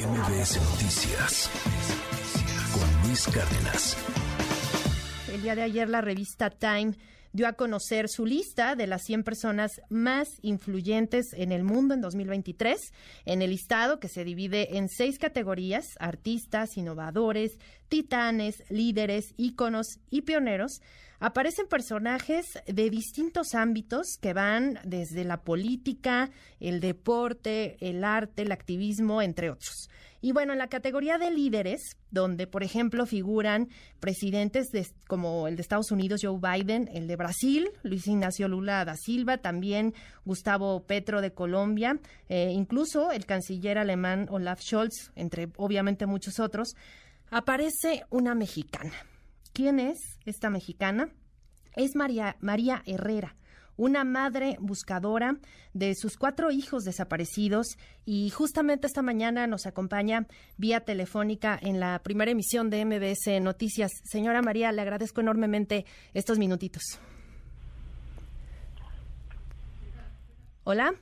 MBS Noticias con Luis Cárdenas. El día de ayer la revista Time dio a conocer su lista de las 100 personas más influyentes en el mundo en 2023, en el listado que se divide en seis categorías, artistas, innovadores, titanes, líderes, íconos y pioneros, aparecen personajes de distintos ámbitos que van desde la política, el deporte, el arte, el activismo, entre otros. Y bueno, en la categoría de líderes, donde por ejemplo figuran presidentes como el de Estados Unidos, Joe Biden, el de Brasil, Luis Ignacio Lula da Silva, también Gustavo Petro de Colombia, eh, incluso el canciller alemán Olaf Scholz, entre obviamente muchos otros, aparece una mexicana. ¿Quién es esta mexicana? Es María, María Herrera una madre buscadora de sus cuatro hijos desaparecidos y justamente esta mañana nos acompaña vía telefónica en la primera emisión de MBS Noticias. Señora María, le agradezco enormemente estos minutitos. Hola.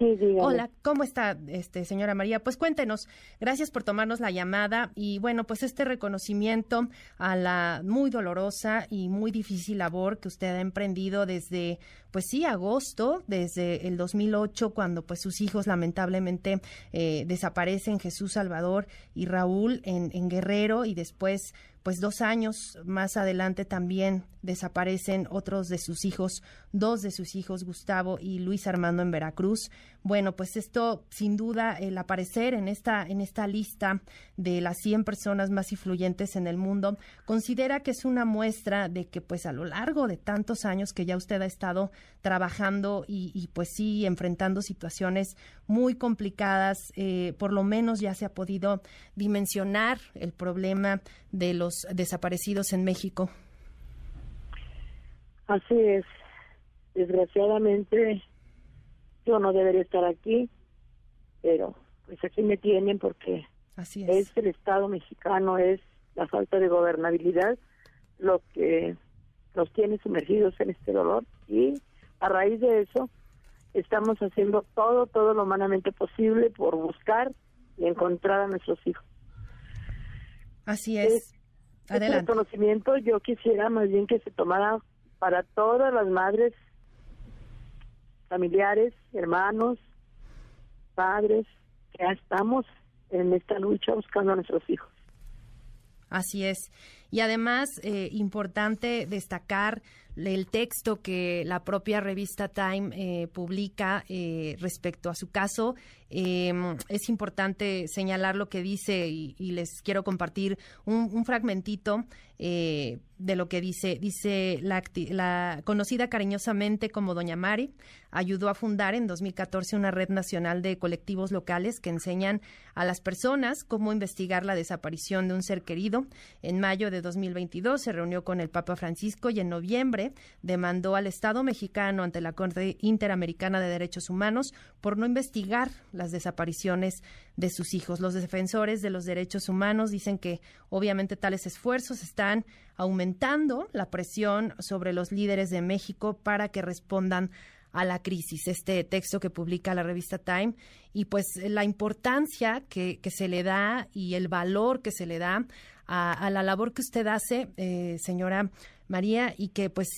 Hola, ¿cómo está, este, señora María? Pues cuéntenos, gracias por tomarnos la llamada y bueno, pues este reconocimiento a la muy dolorosa y muy difícil labor que usted ha emprendido desde, pues sí, agosto, desde el 2008, cuando pues sus hijos lamentablemente eh, desaparecen, Jesús Salvador y Raúl en, en Guerrero y después pues dos años más adelante también desaparecen otros de sus hijos, dos de sus hijos, Gustavo y Luis Armando en Veracruz. Bueno, pues esto sin duda el aparecer en esta en esta lista de las 100 personas más influyentes en el mundo considera que es una muestra de que pues a lo largo de tantos años que ya usted ha estado trabajando y, pues sí enfrentando situaciones muy complicadas, eh, por lo menos ya se ha podido dimensionar el problema de los desaparecidos en México. Así es. Desgraciadamente, yo no debería estar aquí, pero pues aquí me tienen porque Así es. el Estado mexicano, es la falta de gobernabilidad lo que nos tiene sumergidos en este dolor y a raíz de eso estamos haciendo todo, todo lo humanamente posible por buscar y encontrar a nuestros hijos. Así es. Adelante. Este reconocimiento yo quisiera más bien que se tomara para todas las madres, familiares, hermanos, padres, que ya estamos en esta lucha buscando a nuestros hijos. Así es. Y además, eh, importante destacar el texto que la propia revista Time eh, publica eh, respecto a su caso. Em, es importante señalar lo que dice y, les quiero compartir un, fragmentito eh, de lo que dice. Dice la, la, conocida cariñosamente como Doña Mari, ayudó a fundar en 2014 una red nacional de colectivos locales que enseñan a las personas cómo investigar la desaparición de un ser querido. En mayo de 2022 se reunió con el Papa Francisco y en noviembre demandó al Estado mexicano ante la Corte Interamericana de Derechos Humanos por no investigar las desapariciones de sus hijos. Los defensores de los derechos humanos dicen que obviamente tales esfuerzos están aumentando la presión sobre los líderes de México para que respondan a la crisis, este texto que publica la revista Time, y pues la importancia que, se le da y el valor que se le da a, la labor que usted hace, eh, señora María, y que pues,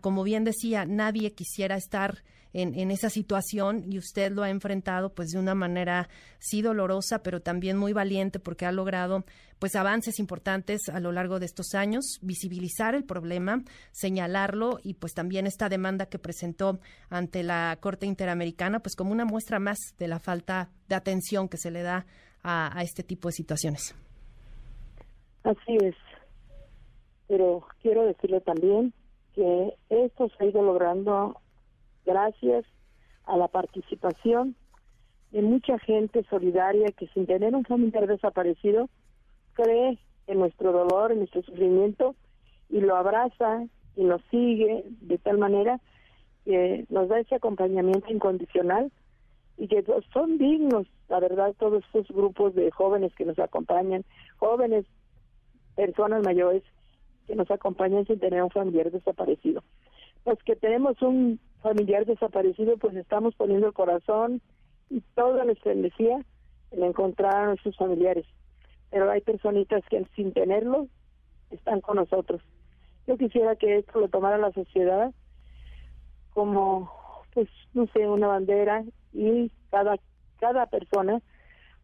como bien decía, nadie quisiera estar en, esa situación y usted lo ha enfrentado pues de una manera sí dolorosa, pero también muy valiente porque ha logrado pues avances importantes a lo largo de estos años, visibilizar el problema, señalarlo y pues también esta demanda que presentó ante la Corte Interamericana pues como una muestra más de la falta de atención que se le da a este tipo de situaciones. Así es pero quiero decirle también que esto se ha ido logrando gracias a la participación de mucha gente solidaria que sin tener un familiar desaparecido cree en nuestro dolor, en nuestro sufrimiento y lo abraza y nos sigue de tal manera que nos da ese acompañamiento incondicional y que son dignos, la verdad, todos estos grupos de jóvenes que nos acompañan, jóvenes, personas mayores que nos acompañan sin tener un familiar desaparecido. Los que tenemos un familiar desaparecido, pues estamos poniendo el corazón y toda nuestra energía en encontrar a nuestros familiares. Pero hay personitas que sin tenerlo están con nosotros. Yo quisiera que esto lo tomara la sociedad como, pues, no sé, una bandera y cada, cada persona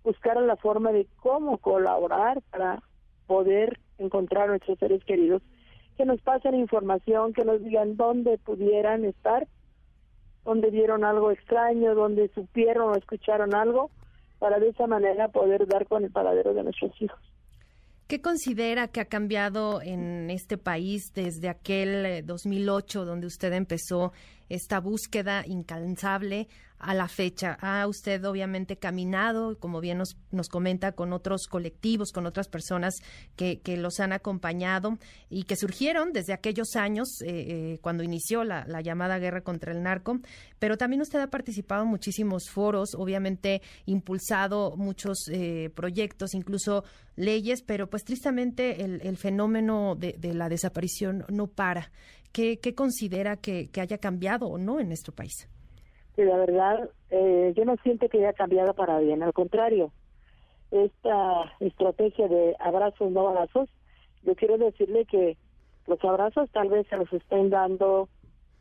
buscara la forma de cómo colaborar para poder encontrar a nuestros seres queridos, que nos pasen información, que nos digan dónde pudieran estar, dónde vieron algo extraño, dónde supieron o escucharon algo, para de esa manera poder dar con el paradero de nuestros hijos. ¿Qué considera que ha cambiado en este país desde aquel 2008 eh, donde usted empezó esta búsqueda incansable a la fecha. Ha usted obviamente caminado, como bien nos, nos comenta, con otros colectivos, con otras personas que, que, los han acompañado y que surgieron desde aquellos años, eh, eh, cuando inició la, la, llamada guerra contra el narco, pero también usted ha participado en muchísimos foros, obviamente impulsado muchos eh, proyectos, incluso leyes, pero pues tristemente el, el fenómeno de, de la desaparición no para. ¿Qué, considera que, haya cambiado o no en nuestro país? Sí, la verdad, eh, yo no siento que haya cambiado para bien, al contrario, esta estrategia de abrazos, no balazos, yo quiero decirle que los abrazos tal vez se los estén dando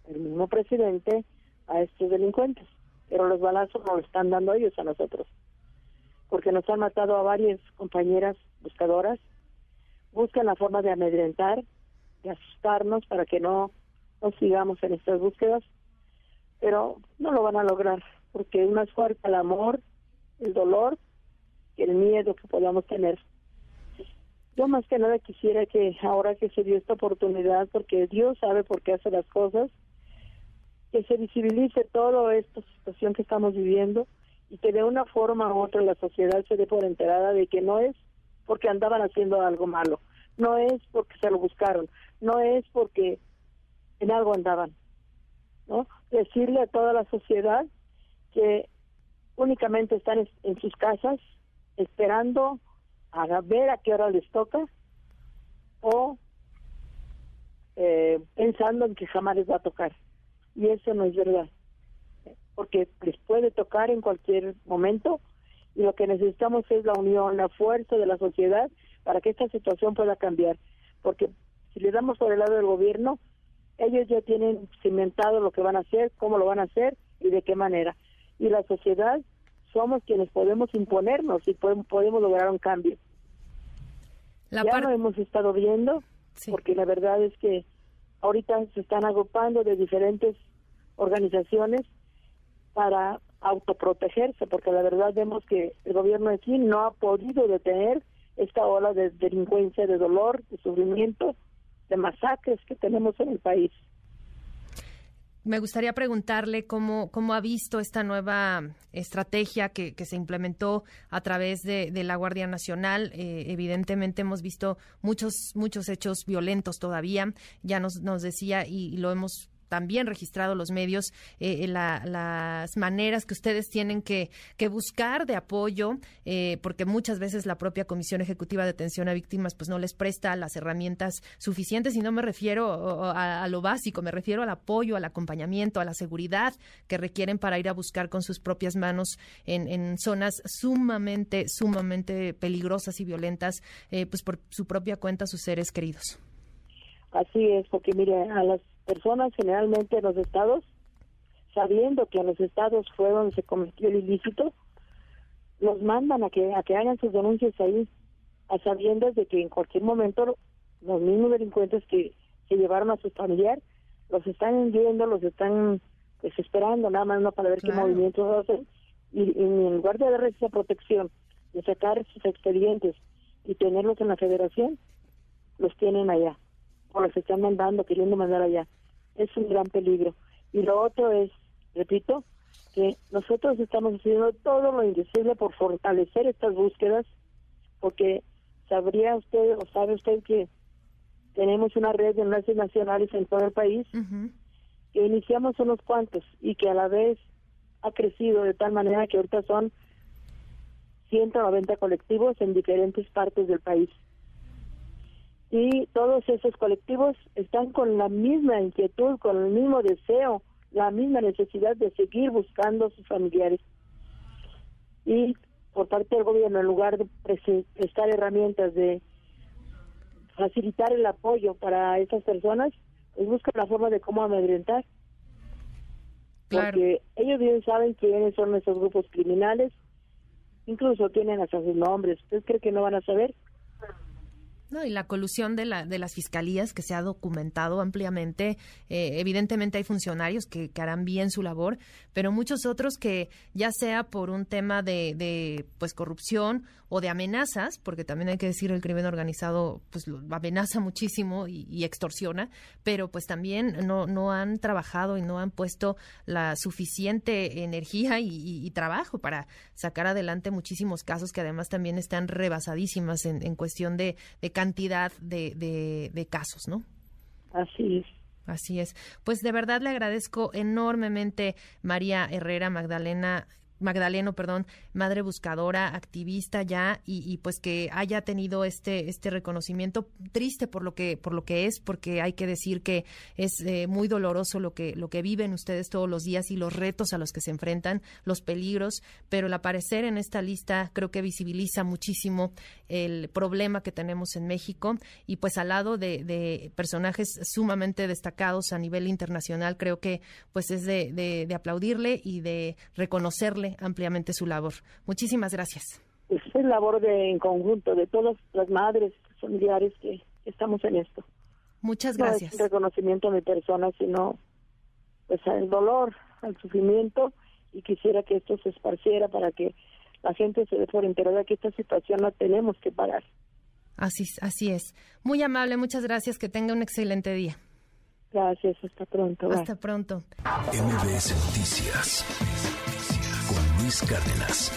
el mismo presidente a estos delincuentes, pero los balazos no los están dando ellos a nosotros, porque nos han matado a varias compañeras buscadoras, buscan la forma de amedrentar, de asustarnos para que no nos sigamos en estas búsquedas, pero no lo van a lograr porque es más fuerte el amor, el dolor que el miedo que podamos tener. Yo más que nada quisiera que ahora que se dio esta oportunidad, porque Dios sabe por qué hace las cosas, que se visibilice toda esta situación que estamos viviendo y que de una forma u otra la sociedad se dé por enterada de que no es porque andaban haciendo algo malo, no es porque se lo buscaron, no es porque en algo andaban, ¿no? Decirle a toda la sociedad que únicamente están en sus casas esperando a ver a qué hora les toca o eh, pensando en que jamás les va a tocar. Y eso no es verdad, porque les puede tocar en cualquier momento y lo que necesitamos es la unión, la fuerza de la sociedad para que esta situación pueda cambiar, porque si le damos por el lado del gobierno, ellos ya tienen cimentado lo que van a hacer, cómo lo van a hacer y de qué manera. Y la sociedad somos quienes podemos imponernos y podemos, lograr un cambio. ya lo hemos estado viendo, porque la verdad es que ahorita se están agrupando de diferentes organizaciones para autoprotegerse, porque la verdad vemos que el gobierno de aquí no ha podido detener esta ola de delincuencia, de dolor, de sufrimiento, de masacres que tenemos en el país. Me gustaría preguntarle cómo, cómo ha visto esta nueva estrategia que, se implementó a través de, de la Guardia Nacional. Eh, evidentemente hemos visto muchos, muchos hechos violentos todavía. Ya nos, nos decía y lo hemos también registrado los medios eh, las maneras que ustedes tienen que, que buscar de apoyo, eh, porque muchas veces la propia Comisión Ejecutiva de Atención a Víctimas pues no les presta las herramientas suficientes y no me refiero a, lo básico, me refiero al apoyo, al acompañamiento, a la seguridad que requieren para ir a buscar con sus propias manos en, en zonas sumamente, sumamente peligrosas y violentas, eh, pues por su propia cuenta sus seres queridos. Así es, porque mire, a las personas generalmente en los estados, sabiendo que en los estados fue donde se cometió el ilícito, los mandan a que, a que hagan sus denuncias ahí, a sabiendas de que en cualquier momento los mismos delincuentes que, se llevaron a su familiar los están viendo, los están desesperando, nada más no para ver qué movimientos hacen, y, y, en lugar de darles esa protección, de sacar sus expedientes y tenerlos en la federación, los tienen allá o los están mandando, queriendo mandar allá. Es un gran peligro. Y lo otro es, repito, que nosotros estamos haciendo todo lo indecible por fortalecer estas búsquedas, porque sabría usted o sabe usted que tenemos una red de enlaces nacionales en todo el país, que iniciamos unos cuantos y que a la vez ha crecido de tal manera que ahorita son 190 colectivos en diferentes partes del país y todos esos colectivos están con la misma inquietud, con el mismo deseo, la misma necesidad de seguir buscando a sus familiares. Y por parte del gobierno, en lugar de prestar herramientas de facilitar el apoyo para estas personas, pues buscan la forma de cómo amedrentar. Porque ellos bien saben quiénes son esos grupos criminales, incluso tienen hasta sus nombres. ¿Usted cree que no van a saber? No, y la colusión de, la, de las fiscalías que se ha documentado ampliamente. Eh, evidentemente hay funcionarios que, harán bien su labor, pero muchos otros que ya sea por un tema de, de pues corrupción o de amenazas, porque también hay que decir el crimen organizado pues amenaza muchísimo y, extorsiona, pero pues también no, no han trabajado y no han puesto la suficiente energía y, trabajo para sacar adelante muchísimos casos que además también están rebasadísimas en, en cuestión de, de cantidad de, de, casos, ¿no? Así es. Así es. Pues de verdad le agradezco enormemente, María Herrera Magdalena Magdaleno, perdón, madre buscadora, activista ya y, pues que haya tenido este este reconocimiento triste por lo que por lo que es, porque hay que decir que es eh, muy doloroso lo que lo que viven ustedes todos los días y los retos a los que se enfrentan, los peligros, pero el aparecer en esta lista creo que visibiliza muchísimo el problema que tenemos en México y pues al lado de, de personajes sumamente destacados a nivel internacional creo que pues es de, de aplaudirle y de reconocerle ampliamente su labor. Muchísimas gracias. Es labor de, en conjunto de todas las madres, familiares que estamos en esto. Muchas gracias. No es reconocimiento a mi persona, sino pues al dolor, al sufrimiento y quisiera que esto se esparciera para que la gente se dé por enterada que esta situación la tenemos que parar. Así, así es. Muy amable, muchas gracias. Que tenga un excelente día. Gracias, hasta pronto. Hasta pronto. MBS Noticias Cárdenas.